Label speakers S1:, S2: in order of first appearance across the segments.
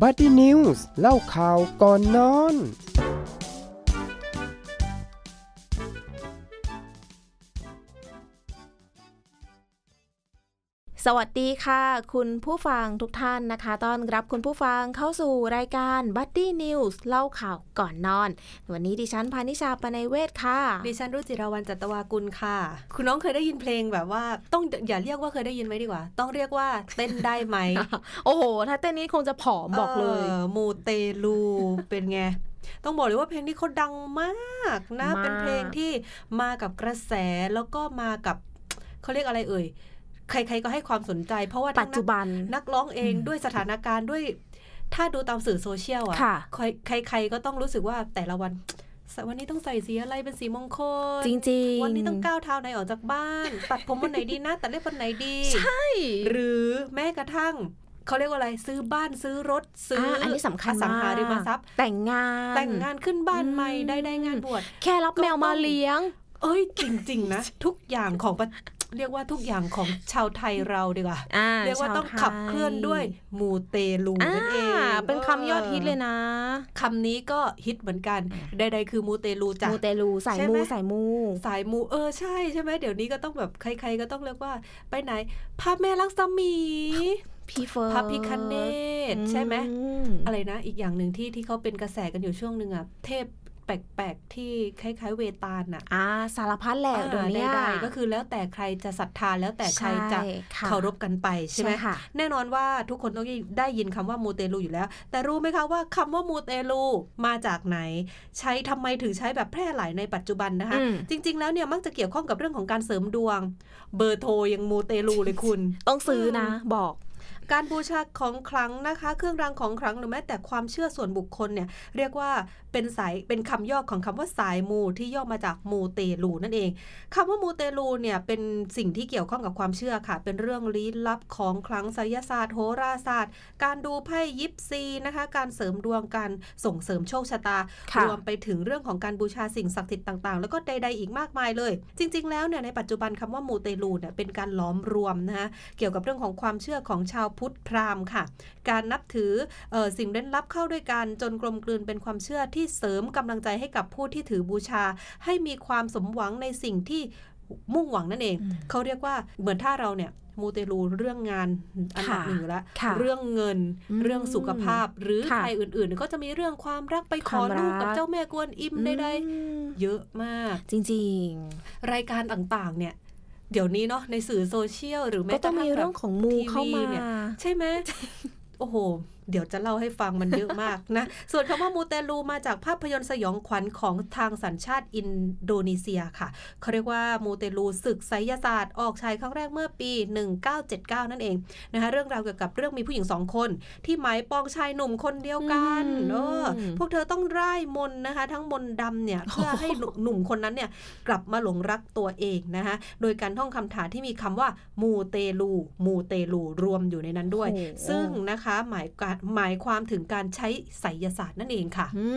S1: Buddy News เล่าข่าวก่อนนอน
S2: สวัสดีค่ะ คุณผู้ฟังทุกท่านนะคะต้อนรับคุณผู้ฟังเข้าสู่รายการ Buddy News เล่าข่าวก่อนนอน วันนี้ดิฉันพานิชาปนัยเวศค่ะ
S3: ดิฉันรุจิราวันจัตวากุลค่ะ คุณน้องเคยได้ยินเพลงแบบว่าต้องอย่าเรียกว่าเคยได้ยินไหมดีกว่า ต้องเรียกว่าเต้นได้ไหม
S2: โอ้โห ถ้าเต้นนี้คงจะผอมบอกเลย
S3: มูเตลูเป็นไงต้องบอกเลยว่าเพลงนี้เขาดังมากนะ
S2: มาก
S3: เป็นเพลงที่มากับกระแสแล้วก็มากับเขาเรียกอะไรเอ่ย ใครๆก็ให้ความสนใจ เพราะว่า
S2: ปั
S3: ทั้
S2: จ
S3: ง
S2: จุบัน
S3: นักร้องเอง
S2: อืม
S3: ด้วยสถานการณ์ด้วยถ้าดูตามสื่อโซเชียลอะ
S2: ค่ะ
S3: ใครๆก็ต้องรู้สึกว่าแต่ละวันวันนี้ต้องใส่สีอะไรเป็นสีมงคล
S2: จริง ๆ
S3: วันนี้ต้องก้าวเท้าไหนออกจากบ้าน ตัดผมวันไหนดีนะตัดเล็บวันไหนดี
S2: ใช่
S3: หรือแม้กระทั่งเขาเรียกว่าอะไรซื้อบ้านซื้อรถซื้อ
S2: อ่า
S3: อ
S2: อันนี้สำคัญ
S3: อสังหาริมทรัพย์
S2: แต่งงาน
S3: แต่งงานขึ้นบ้านใหม่
S2: อืม
S3: ได้ได้งานบวช
S2: แค่รับแมวมาเลี้ยง
S3: เอ้ยจริง ๆ นะ ทุกอย่างของประ เรียกว่าทุกอย่างของชาวไทยเราดีกว่า
S2: อ่า
S3: เรียกว่าต้อง
S2: ชไท
S3: ขับเคลื่อนด้วยมูเตลู
S2: อ่า
S3: นั่นเอง
S2: เป็นคำยอดฮิตเลยนะ
S3: คำนี้ก็ฮิตเหมือนกันใดๆคือมูเตลูจ้ะ
S2: มูเตลูใส่
S3: ใช่ไห
S2: มู
S3: ม
S2: ใส่มู
S3: สายมูเออใช่ใช่ไหมเดี๋ยวนี้ก็ต้องแบบใคร ๆ ก็ต้องเรียกว่าไปไหนพระแม่ลักษมี
S2: พี่เฟิร์
S3: พระพิคเนตใช่ไหม
S2: อื
S3: อะไรนะ อีกอย่างหนึ่งที่ที่เขาเป็นกระแสกันอยู่ช่วงหนึ่งอะเทพ แปลกๆ ที่คล้ายๆ เวตาลน่ะ
S2: อ่าสารพัดแหละเดี๋ยว
S3: อ่า
S2: เนี้ย
S3: ใดๆก็คือแล้วแต่ใครจะศรัทธาแล้วแต่ใครจะ
S2: ใช่ค่ะ
S3: เคารพกันไปใช่ไหม
S2: ค่ะ
S3: แน่นอนว่าทุกคนต้องได้ยินคำว่ามูเตลูอยู่แล้ว แต่รู้ไหมคะว่าคำว่ามูเตลูมาจากไหน ใช้ทำไมถึงใช้แบบแพร่หลายในปัจจุบันนะคะ
S2: อืม
S3: จริง ๆ แล้วเนี่ยมักจะเกี่ยวข้องกับเรื่องของการเสริมดวง เบอร์โทรยังมูเตลูเลยคุณ
S2: ต้องซื้อนะบอก
S3: การบูชาของขลังนะคะ เครื่องรางของขลังหรือแม้แต่ความเชื่อส่วนบุคคลเนี่ยเรียกว่าเป็นสายเป็นคำย่อของคำว่าสายมูที่ย่อมาจากมูเตลูนั่นเองคำว่ามูเตลูเนี่ยเป็นสิ่งที่เกี่ยวข้องกับความเชื่อค่ะ เป็นเรื่องลี้ลับของขลังไสยศาสตร์โหราศาสตร์ การดูไพ่ยิปซีนะคะ การเสริมดวงการส่งเสริมโชคชะตา
S2: ค่ะ
S3: รวมไปถึงเรื่องของการบูชาสิ่งศักดิ์สิทธิ์ต่างๆ แล้วก็ใด ๆ อีกมากมายเลย จริง ๆ แล้วเนี่ยในปัจจุบันคำว่ามูเตลูเนี่ยเป็นการล้อมรวมนะคะเกี่ยวกับเรื่องของความเชื่อของชาวพุทธพราหมณ์ค่ะ การนับถือเออสิ่งเล่นลับเข้าด้วยกันจนกลมกลืนเป็นความเชื่อที่เสริมกำลังใจให้กับผู้ที่ถือบูชา ให้มีความสมหวังในสิ่งที่มุ่งหวังนั่นเอง
S2: อืม
S3: เขาเรียกว่าเหมือนถ้าเราเนี่ยมูเตลูเรื่องงานอันดับ
S2: ค่ะ
S3: หนึ่งอยู่แล้ว
S2: ค่ะ
S3: เรื่องเงิน
S2: อืม
S3: เรื่องสุขภาพ หรือ
S2: ค่ะ
S3: ใครอื่นๆ ก็จะมีเรื่องความรักไปขอ
S2: ความรัก
S3: ลูกกับเจ้าแม่กวนอิมใด
S2: อืม
S3: ๆเยอะมาก
S2: จริง
S3: รายการต่างๆ เนี่ย เดี๋ยวนี้เนาะในสื่อโซเชียลหรือ
S2: ๆ
S3: แม้
S2: ก็ต้องมี
S3: กะทั่
S2: เรื่องของมูเข้ามา
S3: ทีวีเนี่ยใช่ไหมโอ้โห เดี๋ยวจะเล่าให้ฟังมันเยอะมากนะ ส่วนคำว่ามูเตลูมาจากภาพยนตร์สยองขวัญของทางสัญชาติอินโดนีเซียค่ะ เขาเรียกว่ามูเตลูศึกไสยศาสตร์ออกฉายครั้งแรกเมื่อปี 1979 นั่นเองนะคะเรื่องราวเกี่ยวกับเรื่องมีผู้หญิงสองคน ที่หมายปองชายหนุ่มคนเดียวกัน
S2: อืม
S3: เออพวกเธอต้องร่ายมนต์นะคะ ทั้งมนต์ดำเนี่ยเพื่อให้หนุ่มหนุ่มคนนั้นเนี่ยกลับมาหลงรักตัวเองนะคะโดยการท่องคำถาที่มีคำว่ามูเตลูมูเตลูรวมอยู่ในนั้นด้วย
S2: โอ้โห
S3: ซึ่งนะคะหมายการหมายความถึงการใช้ไสยศาสตร์นั่นเองค่ะ
S2: อื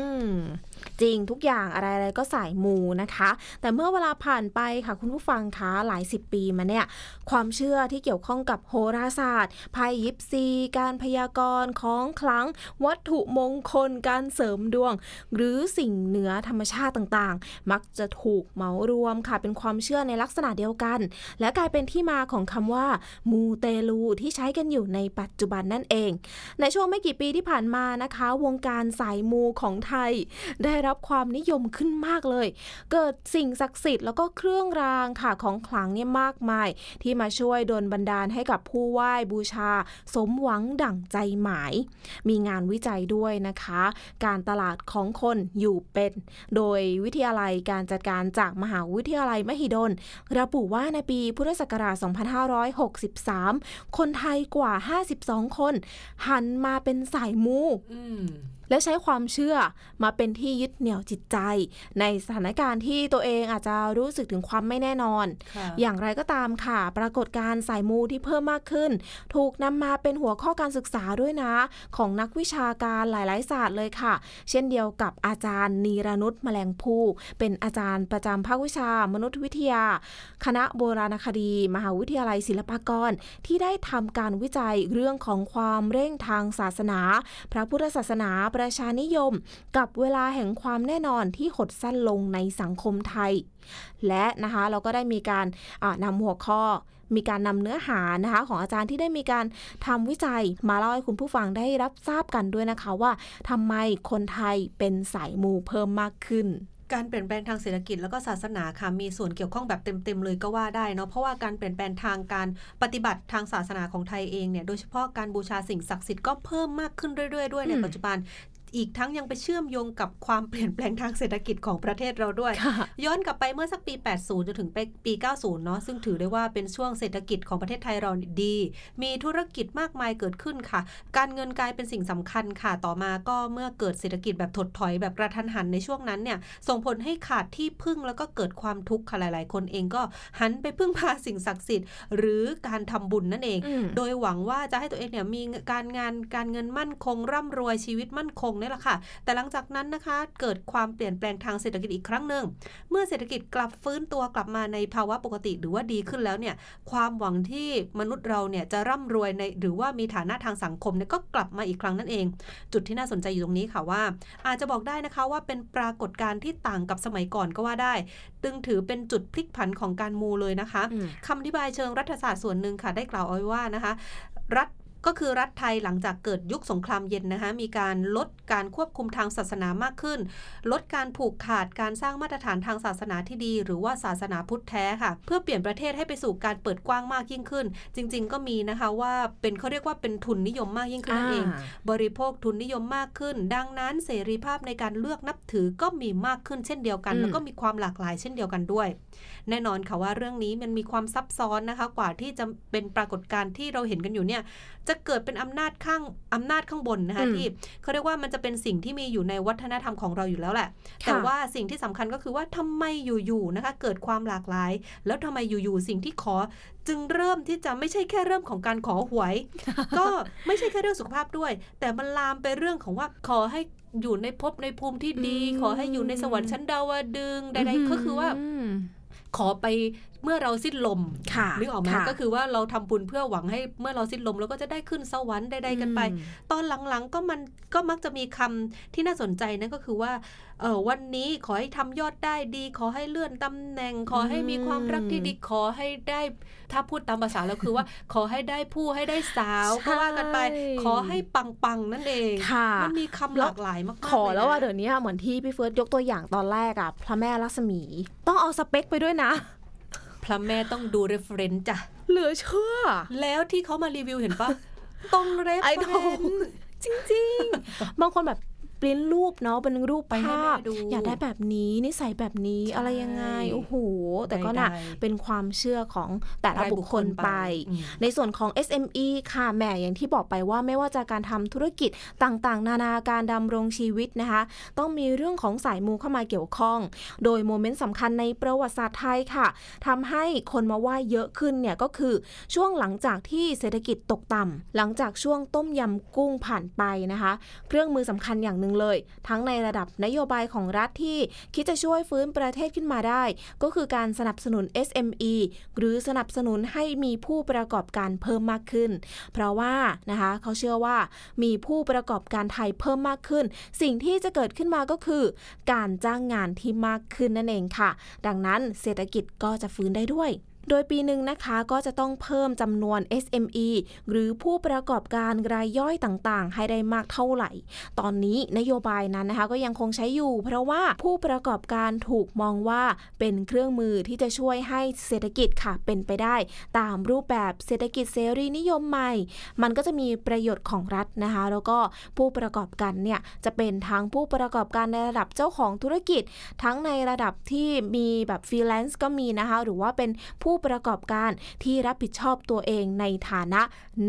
S2: จริงทุกอย่างอะไรๆก็สายมูนะคะ แต่เมื่อเวลาผ่านไปค่ะคุณผู้ฟังคะหลายสิบปีมาเนี่ย ความเชื่อที่เกี่ยวข้องกับโหราศาสตร์ไพ่ยิปซี การพยากรณ์ของขลัง วัตถุมงคลการเสริมดวง หรือสิ่งเหนือธรรมชาติต่างๆ มักจะถูกเหมารวมค่ะ เป็นความเชื่อในลักษณะเดียวกัน และกลายเป็นที่มาของคำว่า มูเตลูที่ใช้กันอยู่ในปัจจุบันนั่นเอง ในช่วงไม่กี่ปีที่ผ่านมานะคะ วงการสายมูของไทย ได้รับความนิยมขึ้นมากเลย เกิดสิ่งศักดิ์สิทธิ์แล้วก็เครื่องรางค่ะของขลังเนี่ยมากมาย ที่มาช่วยดลบันดาลให้กับผู้ไหว้บูชา สมหวังดั่งใจหมาย มีงานวิจัยด้วยนะคะ การตลาดของคนอยู่เป็น โดยวิทยาลัยการจัดการจากมหาวิทยาลัยมหิดล ระบุว่าในปีพุทธศักราช 2563 คนไทยกว่า 52 คน หันมาเป็นสายมู
S3: อืม
S2: และใช้ความเชื่อมาเป็นที่ยึดเหนี่ยวจิตใจ ในสถานการณ์ที่ตัวเองอาจจะรู้สึกถึงความไม่แน่นอน
S3: ค่ะ
S2: อย่างไรก็ตามค่ะ ปรากฏการณ์สายมูที่เพิ่มมากขึ้น ถูกนำมาเป็นหัวข้อการศึกษาด้วยนะ ของนักวิชาการหลาย ๆ ศาสตร์เลยค่ะ เช่นเดียวกับอาจารย์นีรนุชแมลงภูเป็นอาจารย์ประจำภาควิชามนุษยวิทยา คณะโบราณคดี มหาวิทยาลัยศิลปากร ที่ได้ทำการวิจัยเรื่องของความเร่งทางศาสนา พระพุทธศาสนาประชานิยม กับเวลาแห่งความแน่นอนที่หดสั้นลงในสังคมไทย และนะคะเราก็ได้มีการนำหัวข้อมีการนำเนื้อหานะคะของอาจารย์ที่ได้มีการทำวิจัยมาเล่าให้คุณผู้ฟังได้รับทราบกันด้วยนะคะว่าทำไมคนไทยเป็นสายมูเพิ่มมากขึ้น
S3: การเปลี่ยนแปลงทางเศรษฐกิจแล้วก็ศาสนาค่ะมีส่วนเกี่ยวข้องแบบเต็มๆเลยก็ว่าได้เนาะเพราะว่าการเปลี่ยนแปลงทางการปฏิบัติทางศาสนาของไทยเองเนี่ยโดยเฉพาะการบูชาสิ่งศักดิ์สิทธิ์ก็เพิ่มมากขึ้นเรื่อยๆด้วยในปัจจุบัน อีกทั้งยังไปเชื่อมโยงกับความเปลี่ยนแปลงทางเศรษฐกิจของประเทศเราด้วย
S2: ค่ะ
S3: ย้อนกลับไปเมื่อสักปี 80 จนถึงไปปี 90 เนาะซึ่งถือได้ว่าเป็นช่วงเศรษฐกิจของประเทศไทยเราดี มีธุรกิจมากมายเกิดขึ้นค่ะ การเงินกลายเป็นสิ่งสำคัญค่ะ ต่อมาก็เมื่อเกิดเศรษฐกิจแบบถดถอยแบบกระทันหันในช่วงนั้นเนี่ยส่งผลให้ขาดที่พึ่งแล้วก็เกิดความทุกข์ค่ะหลาย ๆ คนเองก็หันไปพึ่งพาสิ่งศักดิ์สิทธิ์ หรือการทำบุญนั่นเอง
S2: อืม
S3: โดยหวังว่าจะให้ตัวเองเนี่ยมีการงานการเงินมั่นคงร่ำรวยชีวิตมั่นคงนี่แหละค่ะ แต่หลังจากนั้นนะคะ เกิดความเปลี่ยนแปลงทางเศรษฐกิจอีกครั้งหนึ่ง เมื่อเศรษฐกิจกลับฟื้นตัวกลับมาในภาวะปกติหรือว่าดีขึ้นแล้วเนี่ย ความหวังที่มนุษย์เราเนี่ยจะร่ำรวยในหรือว่ามีฐานะทางสังคมเนี่ยก็กลับมาอีกครั้งนั่นเอง จุดที่น่าสนใจอยู่ตรงนี้ค่ะว่า อาจจะบอกได้นะคะว่าเป็นปรากฏการณ์ที่ต่างกับสมัยก่อนก็ว่าได้ตึงถือเป็นจุดพลิกผันของการมูเลยนะคะ
S2: อืม
S3: คำอธิบายเชิงรัฐศาสตร์ส่วนหนึ่งค่ะได้กล่าวเอาไว้ว่านะคะ รัฐ ก็คือรัฐไทยหลังจากเกิดยุคสงครามเย็นนะคะมีการลดการควบคุมทางศาสนามากขึ้น ลดการผูกขาดการสร้างมาตรฐานทางศาสนาที่ดี หรือว่าศาสนาพุทธแท้ค่ะ เพื่อเปลี่ยนประเทศให้ไปสู่การเปิดกว้างมากยิ่งขึ้น จริง ๆ ก็มีนะคะว่าเป็นเขาเรียกว่าเป็นทุนนิยมมากยิ่งขึ้นนั่นเอง บริโภคทุนนิยมมากขึ้น ดังนั้นเสรีภาพในการเลือกนับถือก็มีมากขึ้นเช่นเดียวกัน
S2: อืม
S3: แล้วก็มีความหลากหลายเช่นเดียวกันด้วย แน่นอนค่ะว่าเรื่องนี้มันมีความซับซ้อนนะคะ กว่าที่จะเป็นปรากฏการณ์ที่เราเห็นกันอยู่เนี่ย จะเกิดเป็นอำนาจข้างอำนาจข้างบนนะคะ
S2: อืม
S3: ที่เขาเรียกว่ามันจะเป็นสิ่งที่มีอยู่ในวัฒนธรรมของเราอยู่แล้วแหละ แต่ว่าสิ่งที่สำคัญก็คือว่าทำไมอยู่ๆนะคะ เกิดความหลากหลาย แล้วทำไมอยู่ๆสิ่งที่ขอจึงเริ่มที่จะไม่ใช่แค่เริ่มของการขอหวย ก็ไม่ใช่แค่เรื่องสุขภาพด้วย แต่มันลามไปเรื่องของว่าขอให้อยู่ในภพในภูมิที่ดี
S2: อืม
S3: ขอให้อยู่ในสวรรค์ชั้นดาวดึงส์ใดๆก็คือว่า
S2: ม
S3: ขอไปเมื่อเราสิ้นลม
S2: ค่ะ
S3: นึกออกไหม
S2: ค่ะ
S3: ก็คือว่าเราทำบุญเพื่อหวังให้เมื่อเราสิ้นลมเราก็จะได้ขึ้นสวรรค์ใดๆกันไป
S2: อืม
S3: ตอนหลังๆก็มันก็มักจะมีคำที่น่าสนใจนั่นก็คือว่าเออวันนี้ขอให้ทำยอดได้ดี ขอให้เลื่อนตำแหน่ง ขอให้มีความรักที่ดีขอให้ได้ถ้าพูดตามภาษาแล้วคือว่า ขอให้ได้ผู้ให้ได้สาวก็ว่ากันไป
S2: ใช่
S3: ขอให้ปังๆนั่นเอง
S2: ค่ะ
S3: มันมีคำหลากหลายมากๆ
S2: ขอแล้วว่า
S3: เยนะ
S2: เดี๋ยวนี้เหมือนที่พี่เฟิร์สยกตัวอย่างตอนแรกอะพระแม่ลักษมี ต้องเอาสเปคไปด้วยนะ
S3: พระแม่ต้องดู reference จ้ะ
S2: เหลือเชื่อ
S3: แล้วที่เขามารีวิวเห็นปะตรง
S2: ไอดอล
S3: reference
S2: จริง ๆ บางคนแบบ ปริ้นรูปเนาะเป็นรูป
S3: ไปให้
S2: ภาพ
S3: แม่ดู
S2: อยากได้แบบนี้นิสัยแบบนี้
S3: ใช่
S2: อะไรยังไงโอ้โหแต่ก็น่ะ
S3: ได้
S2: เป็นความเชื่อของแต่ละบุคคลไป
S3: อืม
S2: ในส่วนของ SME ค่ะแหม่อย่างที่บอกไปว่าไม่ว่าจะการทำธุรกิจต่างๆ นานาการดำรงชีวิตนะคะ ต้องมีเรื่องของสายมูเข้ามาเกี่ยวข้อง โดยโมเมนต์สำคัญในประวัติศาสตร์ไทยค่ะทำให้คนมาไหว้เยอะขึ้นเนี่ยก็คือช่วงหลังจากที่เศรษฐกิจตกต่ำหลังจากช่วงต้มยำกุ้งผ่านไปนะคะ เครื่องมือสำคัญอย่างหนึ่งเลย ทั้งในระดับนโยบายของรัฐที่คิดจะช่วยฟื้นประเทศขึ้นมาได้ ก็คือการสนับสนุน SME หรือสนับสนุนให้มีผู้ประกอบการเพิ่มมากขึ้น เพราะว่านะคะเขาเชื่อว่ามีผู้ประกอบการไทยเพิ่มมากขึ้น สิ่งที่จะเกิดขึ้นมาก็คือ การจ้างงานที่มากขึ้นนั่นเองค่ะ ดังนั้นเศรษฐกิจก็จะฟื้นได้ด้วย โดยปีหนึ่งนะคะก็จะต้องเพิ่มจำนวน SME หรือผู้ประกอบการรายย่อยต่างๆ ให้ได้มากเท่าไหร่ ตอนนี้นโยบายนั้นนะคะก็ยังคงใช้อยู่ เพราะว่าผู้ประกอบการถูกมองว่าเป็นเครื่องมือที่จะช่วยให้เศรษฐกิจค่ะเป็นไปได้ ตามรูปแบบเศรษฐกิจเสรีนิยมใหม่ มันก็จะมีประโยชน์ของรัฐนะคะ แล้วก็ผู้ประกอบการเนี่ยจะเป็นทั้งผู้ประกอบการในระดับเจ้าของธุรกิจ ทั้งในระดับที่มีแบบฟรีแลนซ์ก็มีนะคะ หรือว่าเป็นผู้ผู้ประกอบการที่รับผิดชอบตัวเองในฐานะ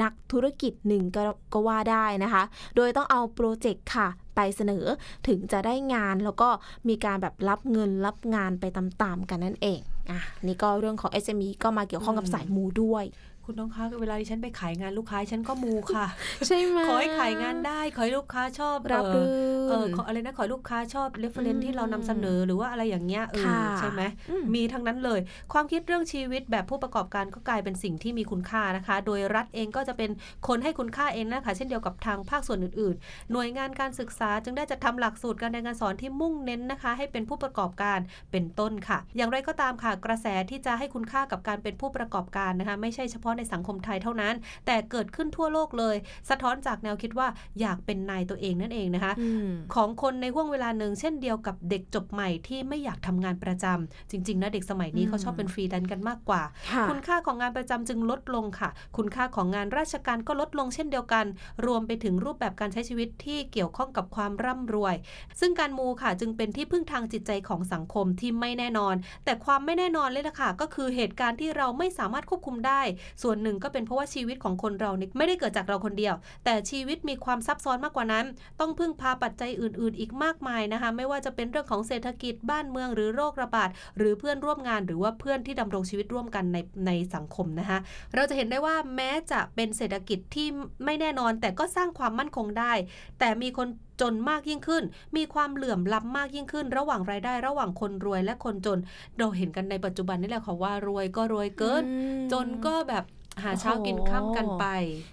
S2: นักธุรกิจหนึ่งก็ก็ว่าได้นะคะ โดยต้องเอาโปรเจกต์ค่ะไปเสนอถึงจะได้งานแล้วก็มีการแบบรับเงินรับงานไปตามๆกันนั่นเองอะนี่ก็เรื่องของ SME ก็มาเกี่ยวข้องกับสายมูด้วย
S3: คุณน้องคะเวลาที่ฉันไปขายงานลูกค้าฉันก็มูค่ะ
S2: ใช่ไหม
S3: ขอให้ขายงานได้ ขอให้ลูกค้าชอบ
S2: รับ
S3: เอ
S2: รื่
S3: อเออ
S2: น
S3: ขออะไรนะขอให้ลูกค้าชอบเรฟเฟรน
S2: อืม
S3: ที่เรานำเสนอหรือว่าอะไรอย่างเงี้ยเออ
S2: ค่ะ
S3: ใช่ไหม
S2: อืม
S3: มีทั้งนั้นเลย ความคิดเรื่องชีวิตแบบผู้ประกอบการก็กลายเป็นสิ่งที่มีคุณค่านะคะ โดยรัฐเองก็จะเป็นคนให้คุณค่าเองนะคะ เช่นเดียวกับทางภาคส่วนอื่นๆ หน่วยงานการศึกษาจึงได้จัดทำหลักสูตรการเรียนการสอนที่มุ่งเน้นนะคะ ให้เป็นผู้ประกอบการเป็นต้นค่ะ อย่างไรก็ตามค่ะกระแสที่จะให้คุณค่ากับการเป็นผู้ประกอบการนะคะ ไม่ใช่เฉพาะในสังคมไทยเท่านั้น แต่เกิดขึ้นทั่วโลกเลย สะท้อนจากแนวคิดว่าอยากเป็นนายตัวเองนั่นเองนะคะ
S2: อืม
S3: ของคนในห่วงเวลาหนึ่งเช่นเดียวกับเด็กจบใหม่ที่ไม่อยากทำงานประจำจริง ๆ นะเด็กสมัยนี้
S2: อืม
S3: เขาชอบเป็นฟรีแลนซ์กันมากกว่า
S2: ค่ะ
S3: คุณค่าของงานประจำจึงลดลงค่ะ คุณค่าของงานราชการก็ลดลงเช่นเดียวกัน รวมไปถึงรูปแบบการใช้ชีวิตที่เกี่ยวข้องกับความร่ำรวย ซึ่งการมูค่ะจึงเป็นที่พึ่งทางจิตใจของสังคมที่ไม่แน่นอน แต่ความไม่แน่นอนเลยล่ะค่ะก็คือเหตุการณ์ที่เราไม่สามารถควบคุมได้ส่่วนหนึ่งก็เป็นเพราะว่าชีวิตของคนเราเนี่ยไม่ได้เกิดจากเราคนเดียว แต่ชีวิตมีความซับซ้อนมากกว่านั้น ต้องพึ่งพาปัจจัยอื่น ๆ อีกมากมายนะคะ ไม่ว่าจะเป็นเรื่องของเศรษฐกิจบ้านเมืองหรือโรคระบาดหรือเพื่อนร่วมงานหรือว่าเพื่อนที่ดำรงชีวิตร่วมกันในในสังคมนะคะ เราจะเห็นได้ว่าแม้จะเป็นเศรษฐกิจที่ไม่แน่นอน แต่ก็สร้างความมั่นคงได้ แต่มีคน จนมากยิ่งขึ้น มีความเหลื่อมล้ำมากยิ่งขึ้น ระหว่างรายได้ระหว่างคนรวยและคนจน เราเห็นกันในปัจจุบันนี่แหละค่ะว่ารวยก็รวยเกิน
S2: อืม
S3: จนก็แบบหาเช้ากินข้ามกันไป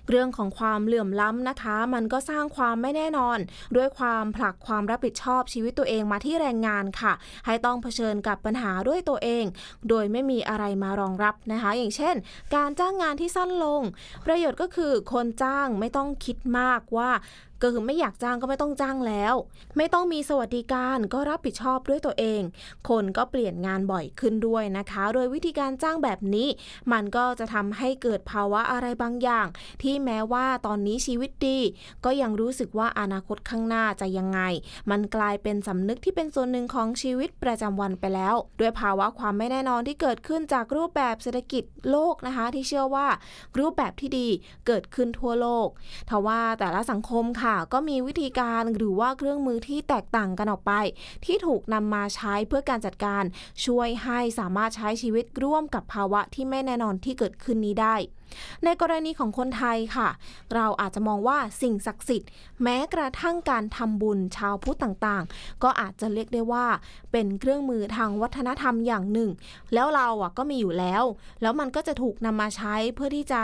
S2: เรื่องของความเหลื่อมล้ำนะคะ มันก็สร้างความไม่แน่นอน ด้วยความผลักความรับผิดชอบชีวิตตัวเองมาที่แรงงานค่ะ ให้ต้องเผชิญกับปัญหาด้วยตัวเอง โดยไม่มีอะไรมารองรับนะคะ อย่างเช่น การจ้างงานที่สั้นลง ประโยชน์ก็คือคนจ้างไม่ต้องคิดมากว่า ก็คือไม่อยากจ้างก็ไม่ต้องจ้างแล้ว ไม่ต้องมีสวัสดิการก็รับผิดชอบด้วยตัวเอง คนก็เปลี่ยนงานบ่อยขึ้นด้วยนะคะ โดยวิธีการจ้างแบบนี้ มันก็จะทำให้เกิดภาวะอะไรบางอย่าง ที่แม้ว่าตอนนี้ชีวิตดี ก็ยังรู้สึกว่าอนาคตข้างหน้าจะยังไง มันกลายเป็นสำนึกที่เป็นส่วนหนึ่งของชีวิตประจำวันไปแล้ว ด้วยภาวะความไม่แน่นอนที่เกิดขึ้นจากรูปแบบเศรษฐกิจโลกนะคะ ที่เชื่อว่ารูปแบบที่ดีเกิดขึ้นทั่วโลกทว่าแต่ละสังคมค่ะก็มีวิธีการหรือว่าเครื่องมือที่แตกต่างกันออกไป ที่ถูกนำมาใช้เพื่อการจัดการ ช่วยให้สามารถใช้ชีวิตร่วมกับภาวะที่ไม่แน่นอนที่เกิดขึ้นนี้ได้ ในกรณีของคนไทยค่ะ เราอาจจะมองว่าสิ่งศักดิ์สิทธิ์ แม้กระทั่งการทำบุญชาวพุทธต่างๆ ก็อาจจะเรียกได้ว่า เป็นเครื่องมือทางวัฒนธรรมอย่างหนึ่ง แล้วเราอะก็มีอยู่แล้ว แล้วมันก็จะถูกนำมาใช้เพื่อที่จะ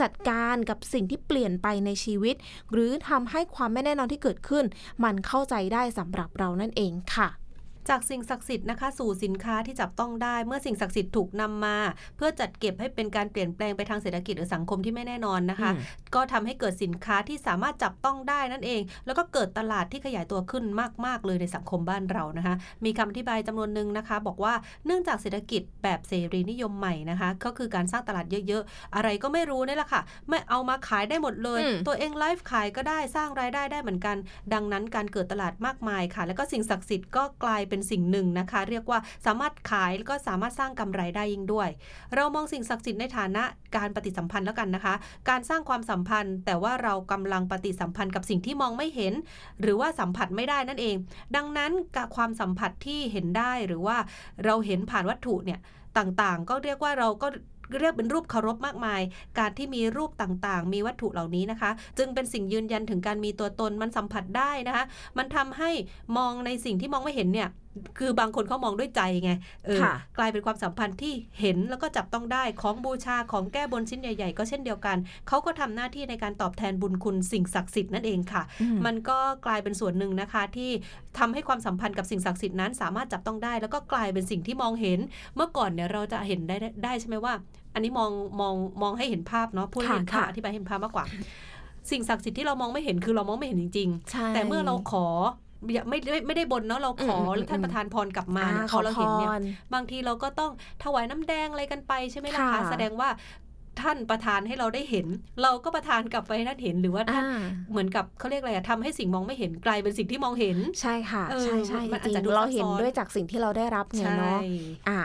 S2: จัดการกับสิ่งที่เปลี่ยนไปในชีวิต หรือทำให้ความไม่แน่นอนที่เกิดขึ้น มันเข้าใจได้สำหรับเรานั่นเองค่ะ
S3: จากสิ่งศักดิ์สิทธิ์นะคะสู่สินค้าที่จับต้องได้ เมื่อสิ่งศักดิ์สิทธิ์ถูกนำมา เพื่อจัดเก็บให้เป็นการเปลี่ยนแปลงไปทางเศรษฐกิจหรือสังคมที่ไม่แน่นอนนะคะ
S2: อืม
S3: ก็ทำให้เกิดสินค้าที่สามารถจับต้องได้นั่นเอง แล้วก็เกิดตลาดที่ขยายตัวขึ้นมาก ๆ เลยในสังคมบ้านเรานะคะ มีคำอธิบายจำนวนหนึ่งนะคะ บอกว่าเนื่องจากเศรษฐกิจแบบเสรีนิยมใหม่นะคะ ก็คือการสร้างตลาดเยอะๆ อะไรก็ไม่รู้นี่แหละค่ะ ไม่เอามาขายได้หมดเลย
S2: อืม
S3: ตัวเองไลฟ์ขายก็ได้สร้างรายได้ได้เหมือนกัน ดังนั้นการเกิดตลาดมากมายค่ะ แล้วก็สิ่งศักดิ์สิทธิ์ก็กลายเป็นสิ่งหนึ่งนะคะ เรียกว่าสามารถขายแล้วก็สามารถสร้างกำไรได้ยิ่งด้วย เรามองสิ่งศักดิ์สิทธิ์ในฐานะการปฏิสัมพันธ์แล้วกันนะคะ การสร้างความสัมพันธ์ แต่ว่าเรากำลังปฏิสัมพันธ์กับสิ่งที่มองไม่เห็น หรือว่าสัมผัสไม่ได้นั่นเอง ดังนั้นกับความสัมผัสที่เห็นได้หรือว่าเราเห็นผ่านวัตถุเนี่ยต่างๆ ก็เรียกว่าเราก็เรียกเป็นรูปเคารพมากมาย การที่มีรูปต่างๆ มีวัตถุเหล่านี้นะคะ จึงเป็นสิ่งยืนยันถึงการมีตัวตนมันสัมผัสได้นะคะ มันทำให้มองในสิ่งที่มองไม่เห็นเนี่ย คือบางคนเขามองด้วยใจไงเออ
S2: ค่ะ
S3: กลายเป็นความสัมพันธ์ที่เห็นแล้วก็จับต้องได้ของบูชาของแก้บนชิ้นใหญ่ ๆ ก็เช่นเดียวกัน เขาก็ทำหน้าที่ในการตอบแทนบุญคุณสิ่งศักดิ์สิทธิ์นั่นเองค่ะ
S2: อืม
S3: มันก็กลายเป็นส่วนหนึ่งนะคะ ที่ทำให้ความสัมพันธ์กับสิ่งศักดิ์สิทธิ์นั้นสามารถจับต้องได้ แล้วก็กลายเป็นสิ่งที่มองเห็น เมื่อก่อนเนี่ยเราจะเห็นได้ได้ได้ใช่ไหมว่า อันนี้มองมองมองให้เห็นภาพเนาะพูดให้เห็นภาพ
S2: ค่ะ
S3: อธิบายให้เห็นภาพมากกว่าสิ่งศักดิ์สิทธิ์ที่เรามองไม่เห็นคือเรามองไม่เห็นจริงๆ
S2: ใช่
S3: แต่เมื่อเราขออย่า ไม่ไม่ไม่ได้บนเนาะเราขอ
S2: อืมอืม
S3: แล้วท่านประทานพรกลับมา
S2: อ่า
S3: เนี่ย
S2: ข
S3: พอ
S2: อ
S3: เรา
S2: พ
S3: เห็นเนี่ย
S2: ร
S3: บางทีเราก็ต้องถวายน้ำแดงอะไรกันไปใช่ไหมล่ะ
S2: ค่ะ
S3: คะแสดงว่าท่านประทานให้เราได้เห็น เราก็ประทานกลับไปให้ท่านเห็นหรือว่าท่าน
S2: อ่า
S3: เหมือนกับเขาเรียกอะไรอะทำให้สิ่งมองไม่เห็นกลายเป็นสิ่งที่มองเห็น
S2: ใช่ค่ะ
S3: เออ
S2: ใช่ใช่
S3: มัน
S2: จ
S3: อาจ
S2: ริง
S3: จะดู
S2: ๆเรา
S3: ซับซ้อน
S2: เห็นด้วยจากสิ่งที่เราได้รับไง
S3: ใช่
S2: เนาะอ่า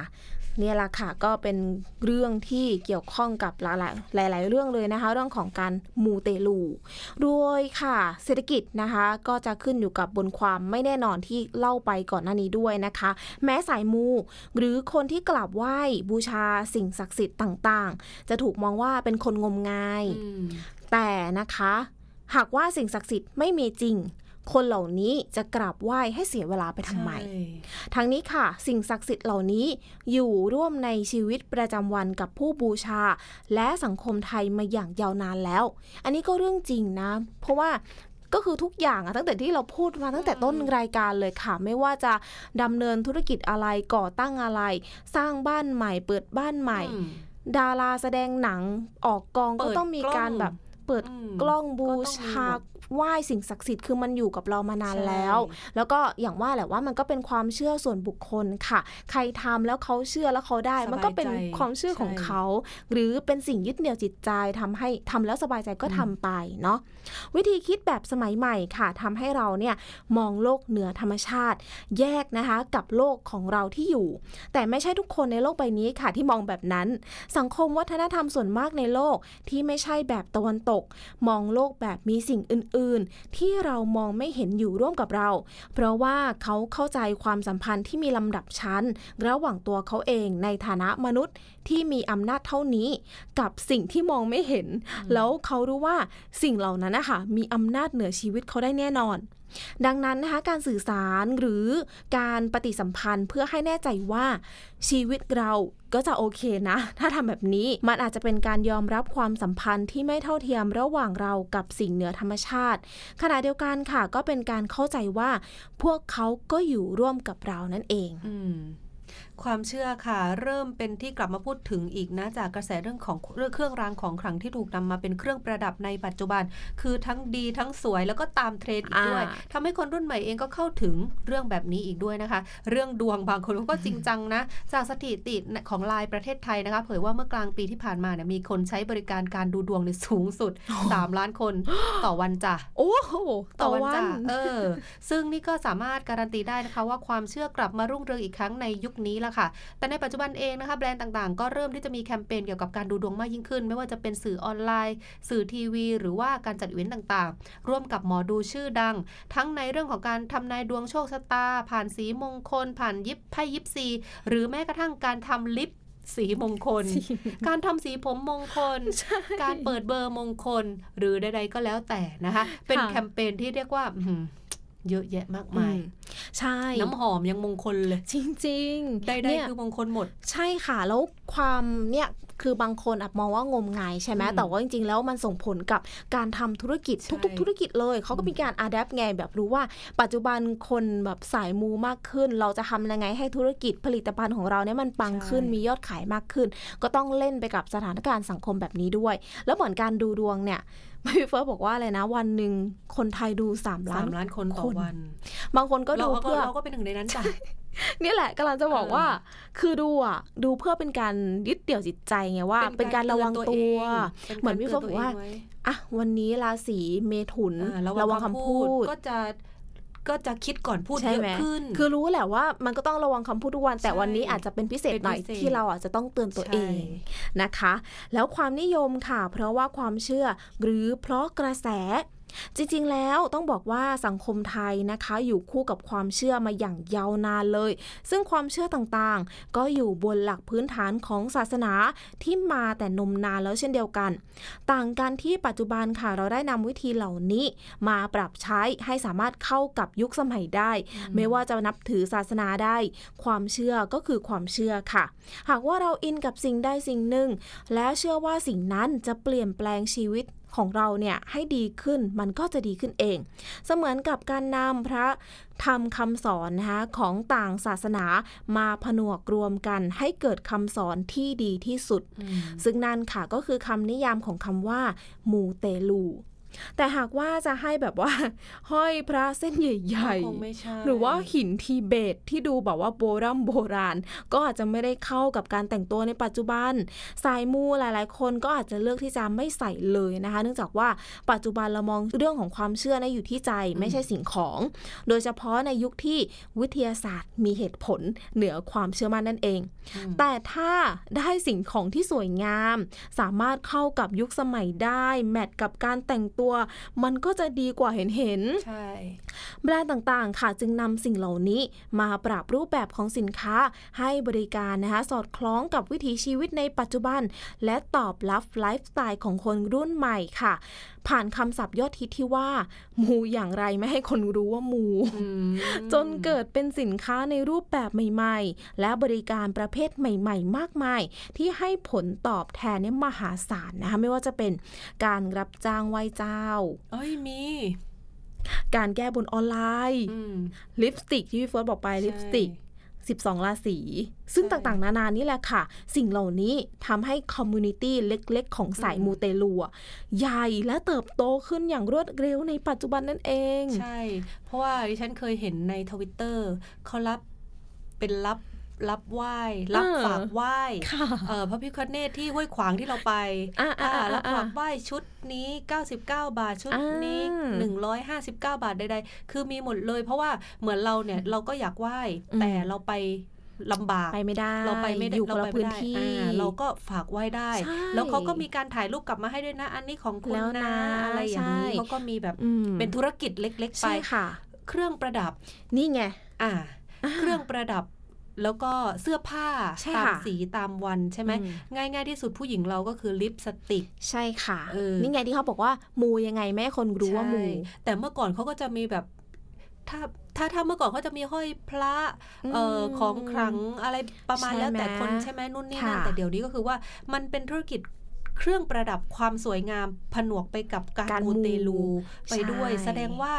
S2: เนี่ยแหละค่ะก็เป็นเรื่องที่เกี่ยวข้องกับหลายๆหลาย ๆ เรื่องเลยนะคะ เรื่องของการมูเตลูโดยค่ะ เศรษฐกิจนะคะ ก็จะขึ้นอยู่กับบนความไม่แน่นอนที่เล่าไปก่อนหน้านี้ด้วยนะคะ แม้สายมู หรือคนที่กราบไหว้บูชาสิ่งศักดิ์สิทธิ์ต่างๆ จะถูกมองว่าเป็นคนงมงาย
S3: อืม
S2: แต่นะคะ หากว่าสิ่งศักดิ์สิทธิ์ไม่มีจริง คนเหล่านี้จะกราบไหว้ให้เสียเวลาไปทำไม
S3: ใช่
S2: ทั้งนี้ค่ะ สิ่งศักดิ์สิทธิ์เหล่านี้อยู่ร่วมในชีวิตประจำวันกับผู้บูชา และสังคมไทยมาอย่างยาวนานแล้ว อันนี้ก็เรื่องจริงนะ เพราะว่าก็คือทุกอย่างอะตั้งแต่ที่เราพูดมาตั้งแต่ต้นรายการเลยค่ะ ไม่ว่าจะดำเนินธุรกิจอะไรก่อตั้งอะไร สร้างบ้านใหม่เปิดบ้านใหม่
S3: อืม
S2: ดาราแสดงหนังออกกอง
S3: เปิ
S2: ก็
S3: ด
S2: ต้องมีการ
S3: กล้อง
S2: แบบเปิด
S3: อืม
S2: กล้องบู
S3: ก็ต้องมี
S2: ชา
S3: หมด
S2: ไหว้สิ่งศักดิ์สิทธิ์คือมันอยู่กับเรามานาน
S3: ใช่
S2: แล้ว แล้วก็อย่างว่าแหละว่ามันก็เป็นความเชื่อส่วนบุคคลค่ะ ใครทำแล้วเขาเชื่อแล้วเขาได้
S3: สบาย
S2: มันก็เป็น
S3: ใจ
S2: ความเชื่อของ
S3: ใช่
S2: เขา หรือเป็นสิ่งยึดเหนี่ยวจิตใจทำให้ทำแล้วสบายใจก็ทำไปเนาะวิธีคิดแบบสมัยใหม่ค่ะทำให้เราเนี่ยมองโลกเหนือธรรมชาติ แยกนะคะกับโลกของเราที่อยู่ แต่ไม่ใช่ทุกคนในโลกใบนี้ค่ะ ที่มองแบบนั้น สังคมวัฒนธรรมส่วนมากในโลกที่ไม่ใช่แบบตะวันตก มองโลกแบบมีสิ่งอื่นๆ ที่เรามองไม่เห็นอยู่ร่วมกับเรา เพราะว่าเขาเข้าใจความสัมพันธ์ที่มีลำดับชั้น ระหว่างตัวเขาเองในฐานะมนุษย์ที่มีอำนาจเท่านี้ กับสิ่งที่มองไม่เห็น แล้วเขารู้ว่าสิ่งเหล่านั้นนะคะมีอำนาจเหนือชีวิตเขาได้แน่นอน ดังนั้นนะคะการสื่อสารหรือการปฏิสัมพันธ์เพื่อให้แน่ใจว่าชีวิตเราก็จะโอเคนะ ถ้าทำแบบนี้มันอาจจะเป็นการยอมรับความสัมพันธ์ที่ไม่เท่าเทียมระหว่างเรากับสิ่งเหนือธรรมชาติ ขณะเดียวกันค่ะก็เป็นการเข้าใจว่า พวกเขาก็อยู่ร่วมกับเรานั่นเอง
S3: อื ความเชื่อค่ะ เริ่มเป็นที่กลับมาพูดถึงอีกนะจากกระแสเรื่องของเรื่องเครื่องรางของขลังที่ถูกนำมาเป็นเครื่องประดับในปัจจุบัน คือทั้งดีทั้งสวยแล้วก็ตามเทรนด์อีกด้วย
S2: อ่า
S3: ทำให้คนรุ่นใหม่เองก็เข้าถึงเรื่องแบบนี้อีกด้วยนะคะ เรื่องดวงบางคนเขาก็จริงจังนะจากสถิติของไลน์ประเทศไทยนะคะเผยว่าเมื่อกลางปีที่ผ่านมาเนี่ยมีคนใช้บริการการดูดวงในสูงสุด 3 ล้านคนต่อวันจ้ะ
S2: โอ้โหต่อวัน
S3: จ้ะเออซึ่งนี่ก็สามารถการันตีได้นะคะว่าความเชื่อกลับมารุ่งเรืองอีกครั้งในยุคนี้ละค่ะ แต่ในปัจจุบันเองนะคะแบรนด์ต่างๆ ก็เริ่มที่จะมีแคมเปญเกี่ยวกับการดูดวงมากยิ่งขึ้น ไม่ว่าจะเป็นสื่อออนไลน์ สื่อทีวี หรือว่าการจัดอีเวนต์ต่างๆ ร่วมกับหมอดูชื่อดัง ทั้งในเรื่องของการทำนายดวงโชคชะตา ผ่านสีมงคล ผ่านยิบไพ่ยิปซีหรือแม้กระทั่งการทำลิปสีมงคล การทำสีผมมงคล การเปิดเบอร์มงคล หรือใดๆก็แล้วแต่นะคะ เป็น
S2: ค่ะ
S3: แคมเปญที่เรียกว่าอื้อหือเยอะแยะมากมาย
S2: อืม ใช่
S3: น้ำหอมยังมงคลเลย
S2: จริงๆ
S3: ใด
S2: เนี่ย
S3: ๆคือมงคลหมด
S2: ใช่ค่ะแล้วความเนี่ยคือบางคนอาจมองว่างมงายใช่ไหม
S3: อืม
S2: แต่ว่าจริงๆ แล้วมันส่งผลกับการทำธุรกิจ
S3: ใช่
S2: ทุกๆ ธุรกิจเลย เขาก็มีการอัดแอปไงแบบรู้ว่า ปัจจุบันคนแบบสายมูมากขึ้น เราจะทำยังไงให้ธุรกิจผลิตภัณฑ์ของเราเนี่ยมันปังขึ้นมียอดขายมากขึ้น ก็ต้องเล่นไปกับสถานการณ์สังคมแบบนี้ด้วย แล้วเหมือนการดูดวงเนี่ย พี่เฟิร์สบอกว่าอะไรนะ วันหนึ่งคนไทยดู3ล้า
S3: สานมล้านคนต่อ
S2: คน
S3: วัน
S2: บางคนก็
S3: เรา
S2: ดู
S3: ก็
S2: เพื่อ
S3: เราก็เป็นหนึ่งในนั้นจ้ะ
S2: นี่แหละกำลังจะบอก
S3: เออ
S2: ว่า คือดูอะดูเพื่อเป็นการยึดเดี่ยวจิตใจไงว่า เป็นการระวัง
S3: ตื
S2: ตั
S3: เอ
S2: ว
S3: ป็
S2: เหมือนพี่เฟิร์สบอกว่า
S3: ตืนตัวเงไอะ
S2: วันนี้ราศีเมถุน
S3: อ่า
S2: ระวังคำพูด
S3: ก็จะ ก็จะคิดก่อนพูด
S2: ใช่
S3: เย
S2: ไหม
S3: อะขึ้น
S2: คือรู้แหละว่ามันก็ต้องระวังคำพูดทุกวัน แต่
S3: ใช่
S2: วันนี้อาจจะเป็นพิเศษหน่อย
S3: เป็นพิเศษ
S2: ที่เราอาจจะต้องเตือนตัว
S3: ใช่
S2: เองนะคะ แล้วความนิยมค่ะ เพราะว่าความเชื่อหรือเพราะกระแส จริงๆ แล้วต้องบอกว่าสังคมไทยนะคะ อยู่คู่กับความเชื่อมาอย่างยาวนานเลย ซึ่งความเชื่อต่างๆ ก็อยู่บนหลักพื้นฐานของศาสนาที่มาแต่นมนานแล้วเช่นเดียวกัน ต่างกันที่ปัจจุบันค่ะเราได้นำวิธีเหล่านี้ มาปรับใช้ให้สามารถเข้ากับยุคสมัยได้ ไม่ว่าจะนับถือศาสนาได้ ความเชื่อก็คือความเชื่อค่ะ หากว่าเราอินกับสิ่งใดสิ่งหนึ่ง แล้วเชื่อว่าสิ่งนั้นจะเปลี่ยนแปลงชีวิต ของเราเนี่ยให้ดีขึ้นมันก็จะดีขึ้นเอง เสมือนกับการนำพระธรรมคำสอนนะคะของต่างศาสนามาผนวกรวมกันให้เกิดคำสอนที่ดีที่สุด
S3: อืม
S2: ซึ่งนั่นค่ะก็คือคำนิยามของคำว่า มูเตลู แต่หากว่าจะให้แบบว่า ห้อยพระเส้นใหญ่
S3: คงไม่ใช่
S2: ๆหรือว่าหินทิเบตที่ดูแบบว่าโบราณโบราณ ก็อาจจะไม่ได้เข้ากับการแต่งตัวในปัจจุบัน สายมูหลายๆ คนก็อาจจะเลือกที่จะไม่ใส่เลยนะคะ เนื่องจากว่าปัจจุบันเรามองเรื่องของความเชื่อในะอยู่ที่ใจไม่ใช่สิ่งของ โดยเฉพาะในยุคที่วิทยาศาสตร์มีเหตุผลเหนือความเชื่อมั่นนั่นเอง
S3: อืม
S2: แต่ถ้าได้สิ่งของที่สวยงาม สามารถเข้ากับยุคสมัยได้ แมทกับการแต่งตัว มันก็จะดีกว่าเห็นเห็นๆ
S3: ใช่
S2: แบรนด์ต่างๆ ค่ะจึงนำสิ่งเหล่านี้มาปรับรูปแบบของสินค้าให้บริการนะคะสอดคล้องกับวิถีชีวิตในปัจจุบัน และตอบรับไลฟ์สไตล์ของคนรุ่นใหม่ค่ะ ผ่านคำศัพท์ยอดฮิตที่ว่า มูอย่างไรไม่ให้คนรู้ว่ามู
S3: อืม
S2: จนเกิดเป็นสินค้าในรูปแบบใหม่ ๆ และบริการประเภทใหม่ ๆ มากมาย ที่ให้ผลตอบแทนเนี่ยมหาศาลนะคะไม่ว่าจะเป็นการรับจ้างไหว้เจ้า
S3: เอ้ยมี
S2: การแก้บนออนไลน์
S3: อืม
S2: ลิปสติกที่พี่เฟิร์สบอกไปลิปสติก 12 ราศี ซึ่ง
S3: ใช่
S2: ต่างๆ นานานี่แหละค่ะ สิ่งเหล่านี้ทำให้ community เล็กๆ ของสาย
S3: อืม
S2: มูเตลูอะใหญ่และเติบโตขึ้นอย่างรวดเร็วในปัจจุบันนั่นเอง
S3: ใช่ เพราะว่าดิฉันเคยเห็นในทวิตเตอร์เขารับเป็นรับ รับไหว้รับ
S2: เออ
S3: ฝากไหว้
S2: ค่ะ
S3: เออพระพิคเนตที่ห้วยขวางที่เราไป
S2: อ่าอ่าอ่า
S3: รับ
S2: อ่า
S3: ฝากไหว้ชุดนี้ 99 บาทชุดนี้
S2: อ่า
S3: 159 บาทใดๆ คือมีหมดเลย เพราะว่าเหมือนเราเนี่ยเราก็อยากไหว้
S2: อืม
S3: แต่เราไปลำบาก
S2: ไปไม่ได้
S3: เราไปไม่ได้
S2: อยู่คน
S3: เรา
S2: ละ
S3: ไป
S2: พื้
S3: ไม่
S2: น
S3: ได้
S2: ที่
S3: อ่าเราก็ฝากไหว้ได้
S2: ใช่
S3: แล้วเขาก็มีการถ่ายรูปกลับมาให้ด้วยนะ อันนี้ของคุณ
S2: แล้วนะ
S3: นะอะไรอย่างนี้
S2: ใช่
S3: เขาก็มีแบบ
S2: อืม
S3: เป็นธุรกิจเล็ก ๆ ไป
S2: ใช่ค่ะ
S3: เครื่องประดับ
S2: นี่ไง
S3: อ่า เครื่องประดับ แล้วก็เสื้อผ้า
S2: ใช่
S3: ตาม
S2: ค่ะ
S3: สีตามวันใช่ไหม
S2: อืม
S3: ง่ายๆที่สุดผู้หญิงเราก็คือลิปสติก
S2: ใช่ค่ะ
S3: เออ
S2: นี่ไงที่เขาบอกว่ามูยังไงไม่ให้คนรู้ว่ามู
S3: ใช่แต่เมื่อก่อนเขาก็จะมีแบบถ้าถ้าถ้าเมื่อก่อนเขาจะมีห้อยพระเอ่อ
S2: ม
S3: ของขลังอะไรประมาณ
S2: ใช่
S3: แล้วแต่
S2: ไหม
S3: คนใช่ไหมนู่นนี่นั่น
S2: ค่ะ
S3: แต่เดี๋ยวนี้ก็คือว่ามันเป็นธุรกิจเครื่องประดับความสวยงามผนวกไปกับการ
S2: การ
S3: มูเตลู
S2: มู
S3: ไปด้วย
S2: ใช่
S3: แสดงว่า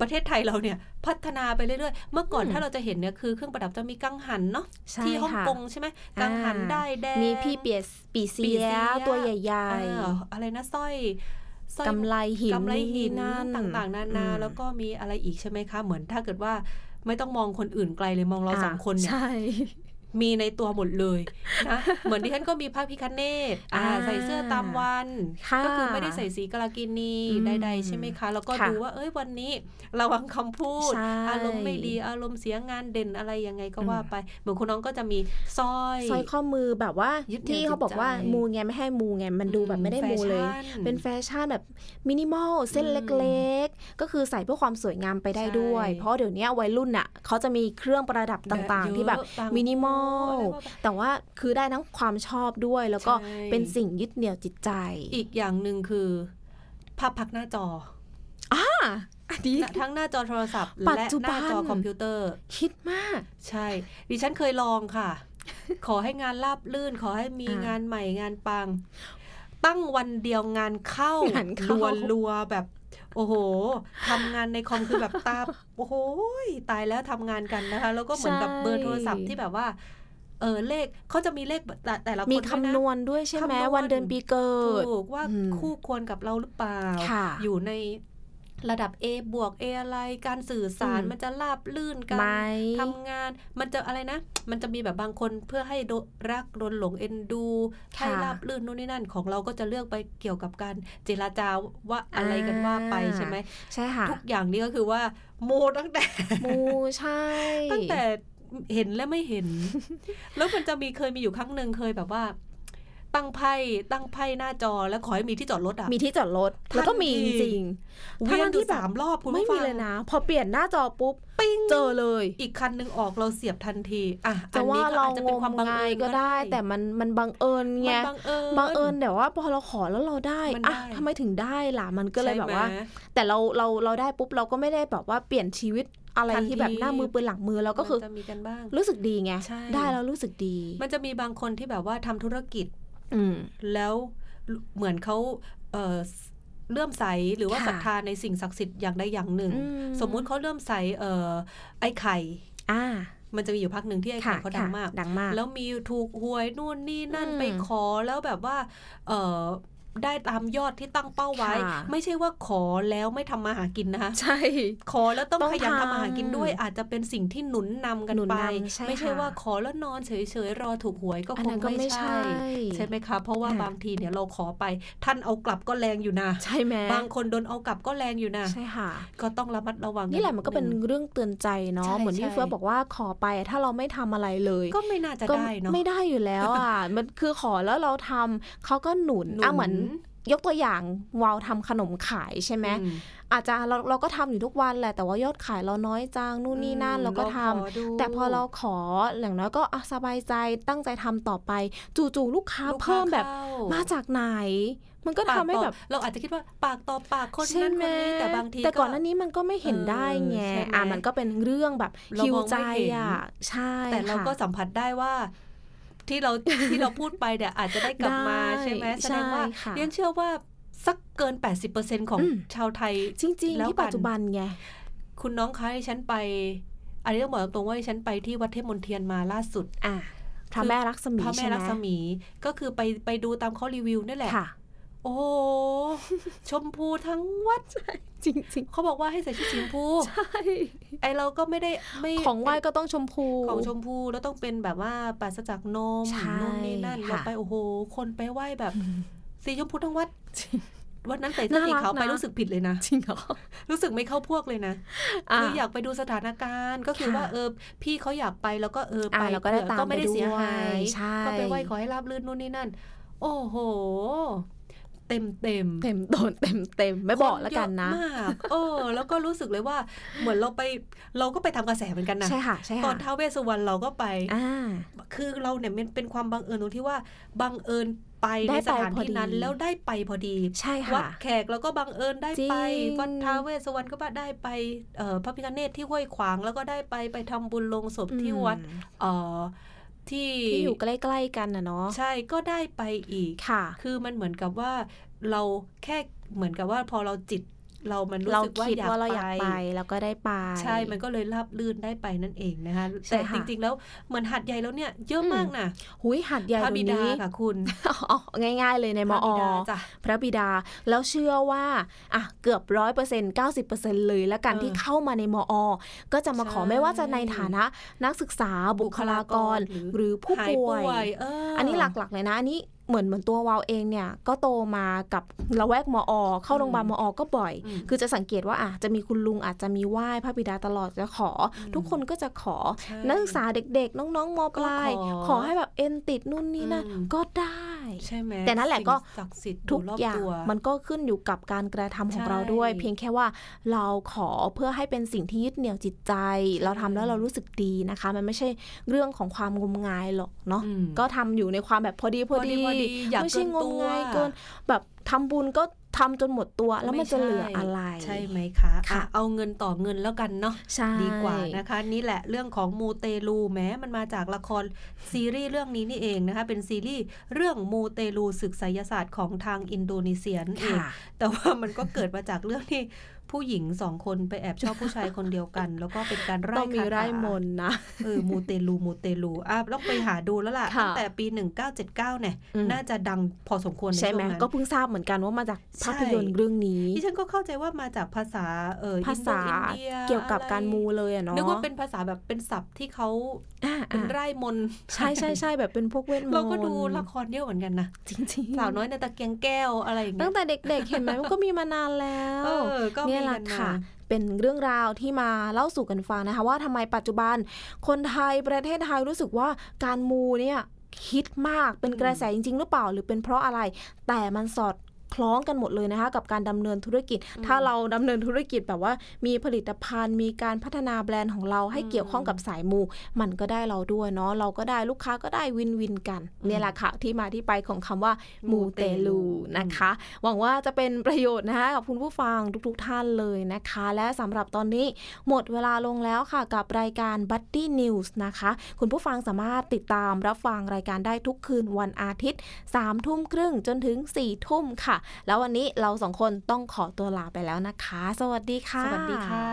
S3: ประเทศไทยเราเนี่ยพัฒนาไปเรื่อยๆ เมื่อก่อน
S2: อืม
S3: ถ้าเราจะเห็นเนี่ยคือเครื่องประดับจะมีกังหันเนาะ
S2: ใช่
S3: ที่ฮ่อง
S2: ค่ะ
S3: กงใช่ไหมกังหัน
S2: อ่า
S3: ได้แดง
S2: มีพี่เปียสปีเสี
S3: ปี
S2: ย
S3: เสีย
S2: ตัวใหญ่
S3: อ่าอะไรนะสร้อยสร้อย
S2: ๆกำไรหิน
S3: กำไรหิน
S2: นั่น
S3: ต่างๆ นานา
S2: อืม
S3: แล้วก็มีอะไรอีกใช่ไหมคะ เหมือนถ้าเกิดว่าไม่ต้องมองคนอื่นไกลเลยมองเราสองคนเนี่ย
S2: ใช่
S3: มีในตัวหมดเลยนะเหมือนที่ฉันก็มีพระพิคเนตอ่า
S2: อ่า
S3: ใส่เสื้อตามวัน
S2: ค่ะ
S3: ก็คือไม่ได้ใส่สีกาลกิณี
S2: อืม
S3: ใดๆใช่ไหมคะ แล้วก็
S2: ค่ะ
S3: ดูว่าเอ้ยวันนี้ระวังคำพูด
S2: ใช่
S3: อารมณ์ไม่ดีอารมณ์เสียงานเด่นอะไรยังไงก็
S2: อืม
S3: ว่าไป เหมือนคุณน้องก็จะมีสร้อย
S2: สร้อยข้อมือแบบว่า
S3: ยึดเหนี่ยว
S2: ที่เขาบอกว่า
S3: จิตใจ
S2: มูไงไม่ให้มูไงมันดูแบบไม่ได้มูเลย
S3: แฟชั่น
S2: เป็นแฟชั่นแบบมินิมอลเส้น
S3: อืม
S2: เล็กๆ ก็คือใส่เพื่อความสวยงามไปได้ด้วย
S3: ใช่
S2: เพราะเดี๋ยวนี้วัยรุ่นอะเขาจะมีเครื่องประดับต่างๆ ที่แบบ
S3: เยอะ
S2: มินิมอล
S3: อะไรว่าไป
S2: แต่ว่าคือได้ทั้งความชอบด้วย แล้วก็
S3: ใช่
S2: เป็นสิ่งยึดเหนี่ยวจิตใจ
S3: อีกอย่างหนึ่งคือ ภาพพักหน้าจอ
S2: อันนี้
S3: ทั้งหน้าจอโทรศัพท์
S2: ปัจ
S3: และ
S2: จุ
S3: ห
S2: บั
S3: น้านจอคอมพิวเตอร์
S2: คิดมาก
S3: ใช่ ดิฉันเคยลองค่ะ ขอให้งานราบลื่น ขอให้มี
S2: อ่าง
S3: งานใหม่งานปัง ตั้งวันเดียวงานเข้างา
S2: นเข้า
S3: รัวรัวๆแบบ โอ้โหทำงานในคอมคือแบบตาโอ้โหตายแล้วทำงานกันนะคะ แล้วก็เหมือนกับเบอร์โทรศัพท์ที่แบบว่าเออเลขเขาจะมีเลขแต่แต่ละคน
S2: มี
S3: ด้วย
S2: คำน
S3: นะ
S2: วณด้วยใช่ไหม
S3: คำนวณ
S2: วันเดือนปีเกิด
S3: ถูกว่า
S2: อืม
S3: คู่ควรกับเราหรือเปล่า
S2: ค่ะ
S3: อยู่ใน ระดับ A บวก A อะไรการสื่อสาร
S2: อืม
S3: มันจะราบลื่นกัน
S2: ไหม
S3: ทำงาน มันจะอะไรนะ มันจะมีแบบบางคนเพื่อให้โดรักโดนหลงเอ็นดู
S2: ค่ะ
S3: ให้ราบลื่นนู่นนี่นั่นของเราก็จะเลือกไปเกี่ยวกับการเจรจาว่าอะไรกันว่าไปใช่ไหม
S2: ใช่ค่ะ
S3: ทุกอย่างนี้ก็คือว่าโมตั้งแต่
S2: มูใช่
S3: ตั้งแต่เห็นและไม่เห็น แล้วมันจะมีเคยมีอยู่ครั้งหนึ่งเคยแบบว่า ตั้งไพ่ตั้งไพ่หน้าจอแล้วขอให้มีที่จอดรถอะ
S2: มีที่จอดรถ
S3: ทัน
S2: แล้วก็มี
S3: ที
S2: จริง
S3: เวียน
S2: ทั้งๆ
S3: ที่
S2: ที่แบบ
S3: สามรอบคุณ
S2: ไม่
S3: ผู้
S2: มี
S3: ฟัง
S2: เลยนะ พอเปลี่ยนหน้าจอปุ๊บ
S3: ปิ้ง
S2: เจอเลย
S3: อีกคันหนึ่งออกเราเสียบทันทีอะ
S2: จะว่า
S3: อันนี้ก็
S2: เรา
S3: อาจจะเป็นความบัง
S2: ง
S3: เอิญ
S2: ก็ได้ แต่มันมันบังเอิญไง
S3: มันบังเอิญ
S2: บังเอิญแต่ว่าพอเราขอแล้วเราได้
S3: มัน
S2: อะ
S3: ได้
S2: ทำไมถึงได้ล่ะมันก็เลย
S3: ใช่
S2: แบบ
S3: ไหม
S2: ว่า แต่เราเราเราได้ปุ๊บเราก็ไม่ได้แบบว่าเปลี่ยนชีวิตอะไร
S3: ทัน
S2: ที่แบบ
S3: ที
S2: หน้ามือปืนหลังมือเราก็คือ
S3: มันจะมีกันบ้าง
S2: รู้สึกดีไง
S3: ใช่
S2: ได้แล้วรู้สึกดี
S3: มันจะมีบางคนที่แบบว่าทำธุรกิจ
S2: อืม
S3: แล้วเหมือนเขาเอ่อเลื่อมใสหรือว่า
S2: ค่ะ
S3: ศรัทธาในสิ่งศักดิ์สิทธิ์อย่างใดอย่างหนึ่ง
S2: อืม
S3: สมมุติเขาเลื่อมใสเอ่อไอ้ไข่
S2: อ่า
S3: มันจะมีอยู่พักหนึ่งที่ไอ้
S2: ค่ะ
S3: ไข่เขาดังมาก
S2: ค่ะดังมาก
S3: แล้วมีถูกหวยนู่นนี่นั่น
S2: อืม
S3: ไปขอแล้วแบบว่า เออ ได้ตามยอดที่ตั้งเป้าไว้
S2: ค่ะ
S3: ไม่ใช่ว่าขอแล้วไม่ทำมาหากินนะคะ
S2: ใช่
S3: ขอแล้วต้อง
S2: ต้อง
S3: ขยัน
S2: ทำ
S3: ทำมาหากินด้วย อาจจะเป็นสิ่งที่หนุนนำกัน
S2: หนุน
S3: ไป
S2: นำใช่
S3: ไม่ใช่
S2: ค่ะ
S3: ว่าขอแล้วนอนเฉยๆรอถูกหวยก็
S2: อัน
S3: ค
S2: นั้
S3: ง
S2: นก็
S3: ไม่
S2: ไม่
S3: ใช่
S2: ใช่
S3: ใช่ไหมคะ เพราะว่า
S2: อะ
S3: บางทีเนี่ยเราขอไป ท่านเอากลับก็แรงอยู่นะ
S2: ใช่ไหม
S3: บางคนโดนเอากลับก็แรงอยู่นะ
S2: ใช่ค่ะ
S3: ก็ต้องระมัดระวัง
S2: นี่แหละมันก็เป็น
S3: ดง
S2: เรื่องเตือนใจเนาะ
S3: ใช่
S2: เหมือนที่
S3: ใช่
S2: เฟิร์สบอกว่าขอไปถ้าเราไม่ทำอะไรเลย
S3: ก็ไม่น่าจะ
S2: ก็
S3: ได้เนาะ
S2: ไม่ได้อยู่แล้วอะมันคือขอแล้วเราทำเขาก็หนุน
S3: หนุน
S2: อะเหมือน ยกตัวอย่างวาวทำขนมขายใช่ไหม
S3: อืม
S2: อาจจะเราเราก็ทำอยู่ทุกวันแหละแต่ว่ายอดขายเราน้อยจังนู่นนี่นั่น
S3: อืม
S2: เราก็ทำ
S3: ขอดู
S2: แต่พอเราขออย่างน้อยก็อะสบายใจตั้งใจทำต่อไป จู่ๆลูกค้า
S3: ลูกค้า
S2: เพิ่มแบบ
S3: เข้
S2: มาจากไหน มันก็
S3: ปาก
S2: ทำให้
S3: ต่อ
S2: แบบ
S3: เราอาจจะคิดว่าปากต่อปากคน
S2: ใช่
S3: นั้น
S2: ไห
S3: ค
S2: ม
S3: นนี้แต่บางที
S2: แต่ก่อนหน้านี้มันก็ไม่เห็น
S3: เออ
S2: ได้ไง
S3: ใช่ไหม
S2: อะมันก็เป็นเรื่องแบบ
S3: เรา
S2: คิว
S3: มองไม่
S2: ใจ
S3: เห็น
S2: อะใช่
S3: แต่เราก็
S2: ค่ะ
S3: สัมผัสได้ว่า ที่เราที่เราพูดไปเนี่ยอาจจะได้กลับมา
S2: ได้
S3: ใช่ไหมแส
S2: ใช่
S3: ดงว่า
S2: ค่ะ
S3: เรียนเชื่อว่าสักเกิน 80%ของ
S2: อืม
S3: ชาวไทย
S2: จริง
S3: แล้
S2: ๆ
S3: ว
S2: ที่ปัจจุบันไง
S3: คุณน้องคะที่ฉันไป อันนี้ต้องบอกตรงๆว่าที่ฉันไปที่วัดเทพมนเทียนมาล่าสุด
S2: อะพระแม่รักษมี
S3: พระแม่
S2: ใช่ไหม
S3: รักษมีก็คือไปไปดูตามเขารีวิวนั่นแหละ
S2: ค่ะ
S3: โอ้โหชมพูทั้งวัด
S2: จริง
S3: เขาบอกว่าให้ใส่ชุดสีชมพู
S2: ๆใช่
S3: ไอเราก็ไม่ได้ไม่
S2: ของไหว้ก็ต้องชมพู
S3: ของชมพูแล้วต้องเป็นแบบว่าปราศจากนม
S2: ใช่
S3: นู่นนี่นั่น
S2: ค่ะ
S3: เราไปโอ้โห คนไปไหว้แบบสีชมพูทั้งวัด
S2: จริง
S3: วันนั้นใส่เสื้อสี
S2: น่ารัก
S3: ขาวไป
S2: นะ
S3: รู้สึกผิดเลยนะ
S2: จริงเหรอ
S3: รู้สึกไม่เข้าพวกเลยนะ
S2: อะ
S3: คืออยากไปดูสถานการณ์ก็คือ
S2: ค่ะ
S3: ว่าเออพี่เขาอยากไปแล้วก็เออ
S2: อะ
S3: ไป
S2: เราก็ได้
S3: ผื่อ
S2: ตาม
S3: ก็ไม่ได้
S2: ไปด้วย
S3: เสียหาย
S2: ใช่
S3: ก็ไปไหว้ขอให้ราบรื่นนู่นนี่นั่น โอ้โห เต็มเต็ม
S2: เต็มโดนเต็มเต็มไม่บอกแล้วกันนะ
S3: คเยอมากเออ แล้วก็รู้สึกเลยว่าเหมือนเราไปเราก็ไปทำกระแสเหมือนกันนะ
S2: ใช่ค่ะใช่
S3: ตอ
S2: ค่ะ
S3: นท้าวเวสสุวรรณเราก็ไป
S2: อ่า
S3: คือเราเนี่ยมันเป็นความบังเอิญตรงที่ว่าบังเอิญไป
S2: ได้
S3: ในสถาน
S2: ไปพอ
S3: ที่นั้น
S2: ดี
S3: แล้วได้ไปพอดี
S2: ใช่
S3: วั
S2: ค่ะ
S3: ดแขกเราก็บังเอิญได้ไป
S2: จริง
S3: วัดท้าวเวสสุวรรณก็ได้ไปเอ่อพระพิฆเนศที่ห้วยขวางแล้วก็ได้ไปไปทำบุญลงศพที่วัด
S2: อืม
S3: เอ่อ ที่
S2: ที่อยู่ใกล้ๆกันนะเนาะ
S3: ใช่ก็ได้ไปอีก
S2: ค่ะ
S3: คือมันเหมือนกับว่าเราแค่เหมือนกับว่าพอเราจิต เรามันรู้
S2: เรา
S3: สึกว่า
S2: คิด
S3: อยาก
S2: ว่าเราอยาก
S3: ไป
S2: ไปแล้วก็ได้ไป
S3: ใช่มันก็เลยราบลื่นได้ไปนั่นเองนะคะ
S2: ใช่
S3: แต่
S2: ค่ะ
S3: จริงๆแล้วเหมือนหัดใหญ่แล้วเนี่ยเยอะ
S2: อืม
S3: มากนะ
S2: หุยหัดใหญ่
S3: พระ
S2: ตร
S3: บิ
S2: ง
S3: ดา
S2: นี้
S3: ค่ะคุณ
S2: อ๋อง่าย ๆ เลยในม
S3: พระ
S2: อ
S3: บิดาจ้ะ
S2: พระบิดาแล้วเชื่อว่าอะเกือบร้อยเปอร์เซ็นต์เก้าสิบเปอร์เซ็นต์เลยแล้วกัน
S3: เออ
S2: ที่เข้ามาในมอ ก็จะมาขอ
S3: ใช่
S2: ไม่ว่าจะในฐานะนักศึกษาบุคลากรหรือผู้
S3: หาย
S2: ป่วย
S3: เออ
S2: อันนี้หลักๆเลยนะอันนี้ เหมือนเหมือนตัววาวเองเนี่ย ก็โตมากับละแวกมอเข้าโรงพยาบาลมอก็บ่อย
S3: อืม
S2: คือจะสังเกตว่าอะจะมีคุณลุงอาจจะมีไหว้พระบิดาตลอดจะขออ
S3: ม
S2: ทุกคนก็จะขอ
S3: ใช่
S2: นักศึกษาเด็กๆ น้องๆมปลาย
S3: ก็ขอ
S2: ขอให้แบบเอ็นติดนู่นนี่นั่น
S3: อืม
S2: ก็ได้
S3: ใช่ไหม
S2: แต่นั่นแหละก็
S3: สิ่งศักดิ์สิทธิ์
S2: ทุก
S3: รอบ
S2: อย่าง
S3: ตัว
S2: มันก็ขึ้นอยู่กับการกระทำของ
S3: ใช่
S2: เราด้วย เพียงแค่ว่าเราขอเพื่อให้เป็นสิ่งที่ยึดเหนี่ยวจิตใจ เราทำแล้วเรารู้สึกดีนะคะ มันไม่ใช่เรื่องของความงมงายหรอกเนาะ
S3: อืม
S2: ก็ทำอยู่ในความแบบพอดีพอดี
S3: พอดีอย่า
S2: ไม่ใช่
S3: เกิน
S2: งม
S3: ตัว
S2: งายเกินแบบทำบุญก็ทำจนหมดตัวแล้วมันจะเหลืออะไร
S3: ใช่ไหมคะ
S2: ค่ะ
S3: อะเอาเงินต่อเงินแล้วกันเนาะ
S2: ใช่
S3: ดีกว่านะคะ นี่แหละเรื่องของมูเตลูแม้มันมาจากละครซีรีส์เรื่องนี้นี่เองนะคะ เป็นซีรีส์เรื่องมูเตลูศึกไสยศาสตร์ของทางอินโดนีเซียนั่นเอง
S2: ค่ะ
S3: แต่ว่ามันก็เกิดมาจากเรื่องที่ ผู้หญิงสองคนไปแอบชอบผู้ชายคนเดียวกัน แล้วก็เป็นการไล่
S2: ต้องมี
S3: คาถา
S2: ไร่มนต์นะ
S3: เออมูเตลูมูเตลูอะต้องไปหาดูแล้วล่ะ
S2: ค่ะ
S3: ตั้งแต่ปี 1979เนี่ย
S2: อืม
S3: น่าจะดังพอสมควรใน
S2: ใช่ไหม
S3: ช่วงนั้น
S2: ก็เพิ่งทราบเหมือนกันว่ามาจากภาพยนตร์
S3: ใช่
S2: เรื่องนี้
S3: ที่ฉันก็เข้าใจว่ามาจากภาษาเออ
S2: ภาษา
S3: อินโดอินเดีย
S2: เกี่ยวกับการ
S3: อะไร
S2: มูเลยอะเนาะ
S3: นึกว่าเป็นภาษาแบบเป็นศัพท์ที่เขา
S2: อ่า
S3: เป็น
S2: อ่า
S3: ไร่มนต์
S2: ใช่ใช่ใช่แบบเป็นพวกเวทมนต์
S3: เราก็ดูละครเยอะเหมือนกันนะ
S2: จริงๆ
S3: สาวน้อยในตะเกียงแก้วอะไรอย่างเงี้
S2: ตั้
S3: ย
S2: งแต่เด็กๆเห็นไหมมันก็มีมานานแล้ว
S3: เออก็มี
S2: เนี่ยแหละ
S3: กันมา
S2: ค่ะเป็นเรื่องราวที่มาเล่าสู่กันฟังนะคะ ว่าทำไมปัจจุบันคนไทยประเทศไทยรู้สึกว่าการมูเนี่ยฮิตมากเป็นกระแสจริง ๆ หรือเปล่า หรือเป็นเพราะอะไร แต่มันสอด คล้องกันหมดเลยนะคะกับการดำเนินธุรกิจ ถ้าเราดำเนินธุรกิจแบบว่ามีผลิตภัณฑ์ มีการพัฒนาแบรนด์ของเราให้เกี่ยวข้องกับสายมู มันก็ได้เราด้วยเนาะเราก็ได้ลูกค้าก็ได้วินวินกันเนี่ยแหละค่ะที่มาที่ไปของคำว่ามูเตลูนะคะ หวังว่าจะเป็นประโยชน์นะคะกับคุณผู้ฟังทุกๆท่านเลยนะคะ และสำหรับตอนนี้หมดเวลาลงแล้วค่ะกับรายการ Buddy News นะคะ คุณผู้ฟังสามารถติดตามรับฟังรายการได้ทุกคืนวันอาทิตย์3ทุ่มครึ่งจนถึง4ทุ่มค่ะแล้ววันนี้เราสองคนต้องขอตัวลาไปแล้วนะคะ สวัสดีค่ะ
S3: สวัสดีค่ะ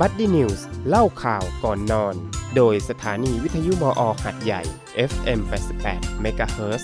S1: บัดดี้นิวส์เล่าข่าวก่อนนอน โดยสถานีวิทยุมอหัดใหญ่ FM 88 MHz